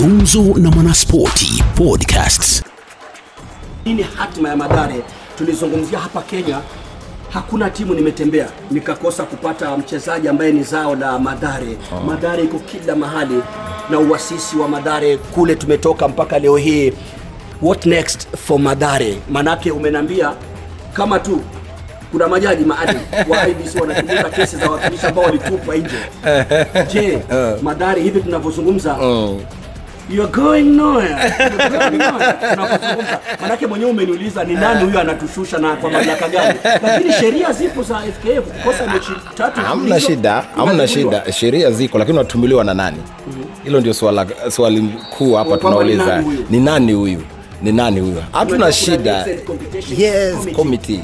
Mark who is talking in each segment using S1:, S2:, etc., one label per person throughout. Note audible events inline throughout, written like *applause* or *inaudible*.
S1: Gumzo na Mwanaspoti Podcasts.
S2: Nini hatima ya Mathare? Tulizungumzia hapa Kenya, hakuna timu nimetembea nikakosa kupata mchezaji ambaye ni zao la Mathare. Mathare iko kila mahali na uasisi wa Mathare kule tumetoka mpaka leo hii. What next for Mathare? Manake umenambia kama tu kuna majaji maadili wa *laughs* IBC wanachunguza kesi za watumishi ambao walitupwa nje. *laughs* Je, Mathare hivi tunavyozungumza You're going are going nowhere. Manake mwenyewe umeniuliza ni nani huyo anatushusha na kwa mamlaka gani, lakini sheria zipo za FKF kukosa mechi tatu
S3: hamna shida. hamna shida. Sheria ziko lakini unatumiliwa na nani? Hilo ndio swala swali kuu hapa tunauliza.
S2: nani huyu?
S3: ni nani huyu? Ni nani huyo? hatuna shida. yes
S2: Committee.
S3: committee.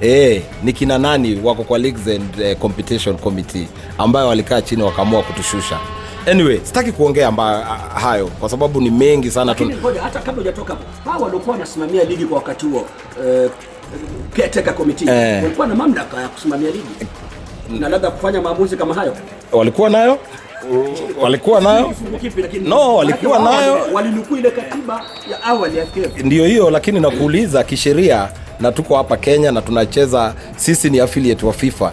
S3: Eh ni kina nani wako kwa leagues and uh, competition committee? Ambayo walikaa chini wakaamua kutushusha anyway sitaki kuongea mba, hayo kwa sababu ni mengi sana tu,
S2: hata kabla hujatoka hapo, hawa waliokuwa wanasimamia ligi kwa wakati huo eh, caretaker committee
S3: Eh.
S2: walikuwa na mamlaka ya kusimamia ligi na labda kufanya maamuzi kama hayo.
S3: walikuwa nayo walikuwa nayo No, walikuwa nayo.
S2: walinukuu ile katiba ya awali ya FKF.
S3: ndio hiyo lakini nakuuliza kisheria na tuko hapa kenya na tunacheza sisi ni affiliate wa fifa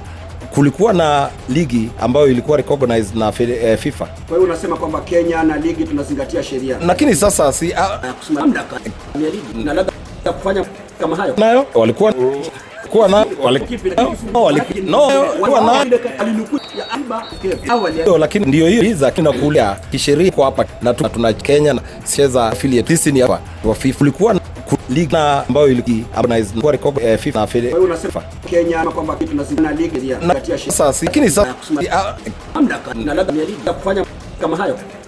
S3: kulikuwa na ligi ambayo ilikuwa recognized na eh, fifa.
S2: Kwa hiyo unasema kwamba Kenya na ligi tunazingatia sheria.
S3: Lakini sasa si a,
S2: ya mamlaka ya ligi na labda kufanya kama hayo.
S3: nayo walikuwa kuwa na walikuwa lakini ndio hiyo. Za kina kulia kisheria kwa hapa na tuna Kenya na cheza affiliate. Sisi ni hapa. Wa FIFA. Kulikuwa na ambayo eh,
S2: ligi ligi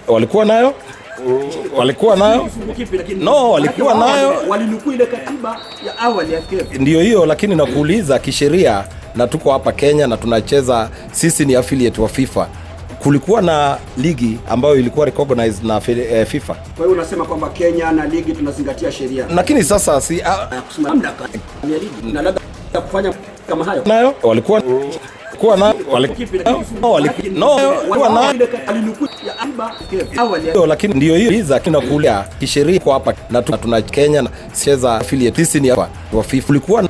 S3: walikuwa nayo? Walikuwa nayo? No, walikuwa nayo.
S2: walinukuu ile katiba ya awali ya FKF.
S3: ndio hiyo lakini nakuuliza kisheria na tuko hapa kenya na tunacheza sisi ni affiliate wa fifa kulikuwa na ligi ambayo ilikuwa recognized na eh, fifa.
S2: Kwa hiyo unasema kwamba Kenya na ligi tunazingatia sheria.
S3: Lakini sasa si
S2: mamlaka ya ligi na labda kufanya kama hayo.
S3: nayo walikuwa kuwa na lakini ndio hiyo za kina kulia kisheria kwa hapa na tuna Kenya na cheza affiliate. Sisi ni hapa wa FIFA. Kulikuwa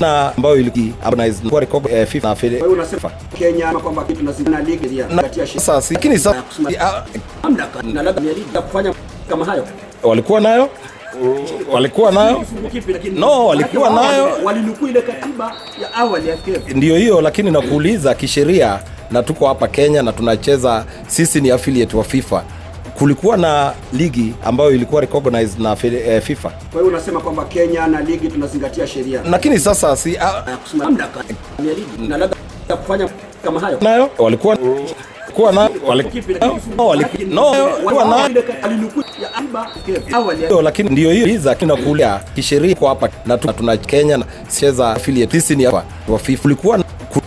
S3: na ambayo ilikuwa organized kwa record eh, FIFA na fi-
S2: Wewe unasema Kenya ama kwamba tunazingatia ligi
S3: ya
S2: kati ya
S3: sasa lakini sasa
S2: mamlaka na labda ya ligi kufanya kama hayo.
S3: walikuwa nayo walikuwa nayo No, walikuwa nayo.
S2: walinukuu ile katiba ya awali ya FKF.
S3: ndio hiyo lakini nakuuliza kisheria na tuko hapa kenya na tunacheza sisi ni affiliate wa fifa kulikuwa na ligi ambayo ilikuwa recognized na eh, fifa
S2: Kwa hiyo unasema kwamba Kenya na ligi tunazingatia sheria
S3: lakini sasa si a,
S2: kusimamia mamlaka ya ligi na labda kufanya kama hayo.
S3: nayo walikuwa na walikuwa na
S2: ya ya
S3: hiyo lakini ndio hiyo. Iza kinakulia kisheria kwa hapa na tuna Kenya na cheza affiliate. Sisi ni hapa. Wa FIFA.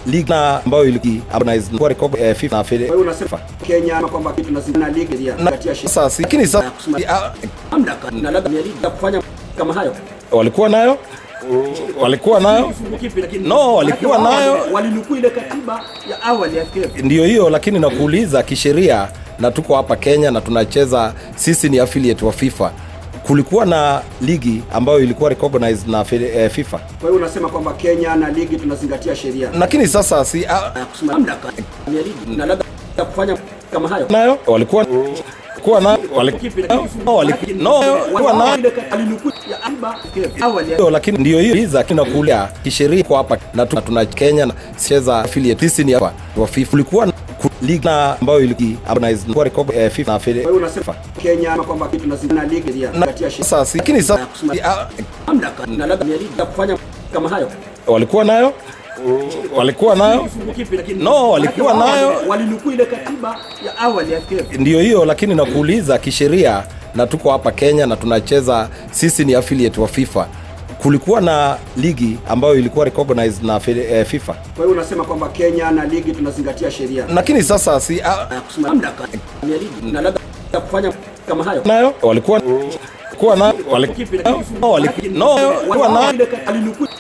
S3: League na ambayo ilikuwa kwa eh, FIFA na fi-
S2: Kwa hiyo unasema Kenya ama kwamba tunazingatia ligi sheria
S3: na
S2: kuzingatia sheria
S3: sasa lakini sasa
S2: ya ligi kufanya kama hayo.
S3: walikuwa nayo walikuwa nayo. No, walikuwa nayo.
S2: walinukuu ile katiba ya awali ya FKF.
S3: ndio hiyo lakini nakuuliza kisheria na tuko hapa kenya na tunacheza sisi ni affiliate wa fifa. Kulikuwa na ligi ambayo ilikuwa recognized na eh, fifa?
S2: Kwa hiyo unasema kwamba Kenya na ligi tunazingatia sheria.
S3: Lakini sasa si
S2: mamlaka ya ligi. Na labda kufanya kama hayo.
S3: nayo. Walikuwa kuwa na
S2: ya ya
S3: lakini ndio hiyo. Iza kinakulia kisheria kwa hapa na tuna Kenya na cheza affiliate. Sisi ni hapa. Wa FIFA ulikuwa league na ambayo ilikuwa organized kwa record eh, FIFA na
S2: affiliate. Wewe unasema Kenya ama kwamba tunazingatia ligi sheria
S3: na
S2: kuzingatia sheria
S3: sasa lakini
S2: ya
S3: sasa
S2: mamlaka na labda ya ligi kufanya kama hayo.
S3: walikuwa nayo walikuwa nayo No, walikuwa nayo.
S2: walinukuu ile katiba ya awali ya FKF.
S3: ndio hiyo lakini nakuuliza kisheria na tuko hapa kenya na tunacheza sisi ni affiliate wa fifa kulikuwa na ligi ambayo ilikuwa recognized na eh, fifa
S2: Kwa hiyo unasema kwamba Kenya na ligi tunazingatia sheria
S3: lakini sasa si a,
S2: ya mamlaka ya ligi na labda kufanya kama hayo.
S3: nayo walikuwa kuwa na walikuwa na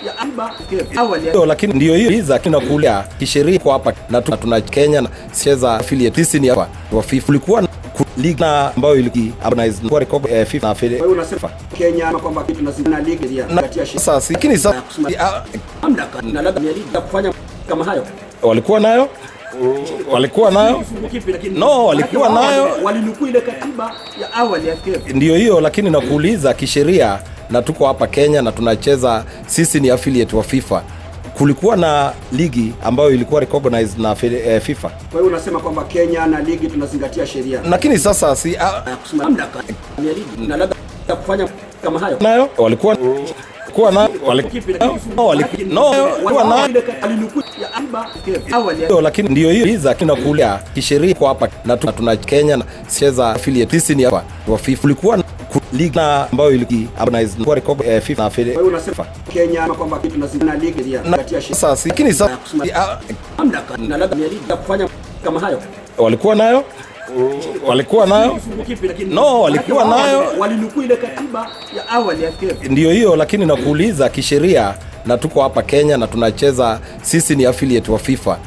S2: ya FKF awali
S3: lakini ndio hiyo. Iza kinakulia kisheria kwa hapa na tuna Kenya na cheza affiliate. Sisi ni hapa. Wa FIFA. Kulikuwa na ligi ambayo iliki organized kwa record eh, FIFA na Fede-
S2: Wewe unasema Kenya ama kwamba kitu tunazingana ligi ya
S3: na
S2: katia sheria
S3: sasa lakini sasa ah,
S2: mamlaka na labda ya ligi ya kufanya kama hayo.
S3: walikuwa nayo? Walikuwa nayo? No, walikuwa nayo.
S2: Walinukuu ile katiba ya awali ya FIFA,
S3: ndio hiyo lakini nakuuliza kisheria na tuko hapa kenya na tunacheza sisi ni affiliate wa fifa. Kulikuwa na ligi ambayo ilikuwa recognized na eh, fifa.
S2: Kwa hiyo unasema kwamba Kenya na ligi tunazingatia sheria.
S3: Lakini sasa si ah,
S2: kufanya kama hayo.
S3: nayo walikuwa kuwa na
S2: lakini ya
S3: hiyo lakini ndio hiyo kisheria kwa hapa na tuna Kenya na cheza affiliate. Sisi ni hapa wa FIFA. Ku- ligi ambayo organized kwa record eh, FIFA na
S2: Kwa hiyo unasema Kenya ama kwamba kitu tunazingana ligi ya katia sheria
S3: sasa lakini sasa
S2: mamlaka na labda ya ligi kufanya kama hayo.
S3: walikuwa nayo walikuwa nayo No, walikuwa nayo.
S2: walinukuu ile katiba ya awali ya FKF.
S3: ndio hiyo lakini nakuuliza kisheria na tuko hapa kenya na tunacheza sisi ni affiliate wa fifa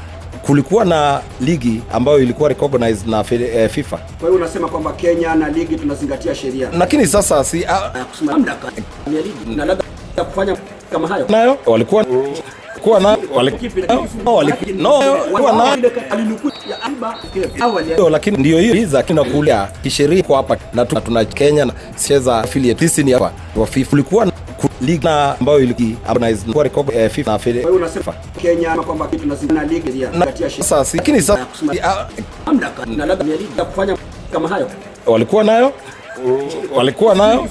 S3: kulikuwa na ligi ambayo ilikuwa recognized na eh, fifa.
S2: Kwa hiyo unasema kwamba Kenya na ligi tunazingatia sheria.
S3: Lakini sasa si ah,
S2: mamlaka ya ligi na labda kufanya kama hayo.
S3: nayo walikuwa kuwa na walikuwa lakini ndio hiyo liza kinakulia kisheria kwa hapa na tuna Kenya na cheza affiliate. Sisi ni hapa wa FIFA. Kulikuwa na ambayo iliki organized kwa record eh, FIFA na Fede-
S2: Kwa unasema Kenya kwamba kitu tunazingana ligi ya katia
S3: sasa lakini sasa
S2: ya kusema mamlaka na labda ya ligi kufanya kama hayo.
S3: walikuwa nayo walikuwa nayo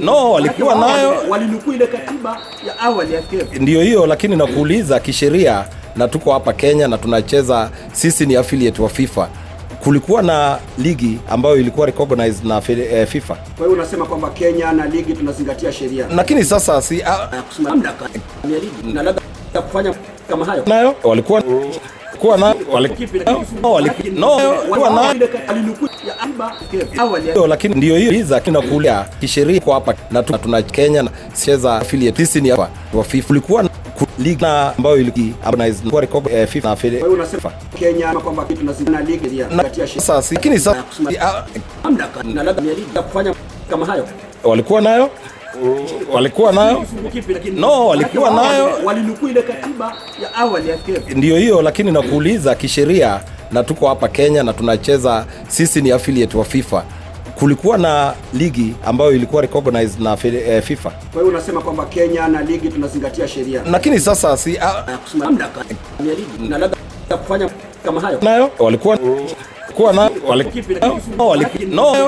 S3: No, walikuwa nayo.
S2: walinukuu ile katiba ya awali ya FKF.
S3: ndio hiyo lakini nakuuliza kisheria na tuko hapa kenya na tunacheza sisi ni affiliate wa fifa kulikuwa na ligi ambayo ilikuwa recognized na eh, fifa.
S2: Kwa hiyo unasema kwamba Kenya na ligi tunazingatia sheria.
S3: Lakini sasa si ah,
S2: mamlaka ya ligi na labda kufanya kama hayo.
S3: nayo walikuwa kuwa na
S2: lakini
S3: hiyo ndio hiyo. Liza kinakulia kisheria kwa hapa na tuna Kenya na cheza affiliate. Hapa. Wa FIFA ulikuwa ligi ambayo eh, FIFA na Fede-
S2: Kwa unasema Kenya kwamba kitu tunazingana ligi ya
S3: na
S2: sheria
S3: sasa lakini sasa ah,
S2: mamlaka na labda ya ligi kufanya kama hayo.
S3: walikuwa nayo walikuwa nayo No, walikuwa nayo.
S2: walinukuu ile katiba ya awali ya FKF.
S3: ndio hiyo lakini nakuuliza kisheria na tuko hapa kenya na tunacheza sisi ni affiliate wa fifa kulikuwa na ligi ambayo ilikuwa recognized na eh, fifa.
S2: Kwa hiyo unasema kwamba Kenya na ligi tunazingatia sheria.
S3: Lakini sasa si ah,
S2: mamlaka ya ligi na labda kufanya kama hayo.
S3: nayo walikuwa kuwa na
S2: walikuwa
S3: no, wali- no,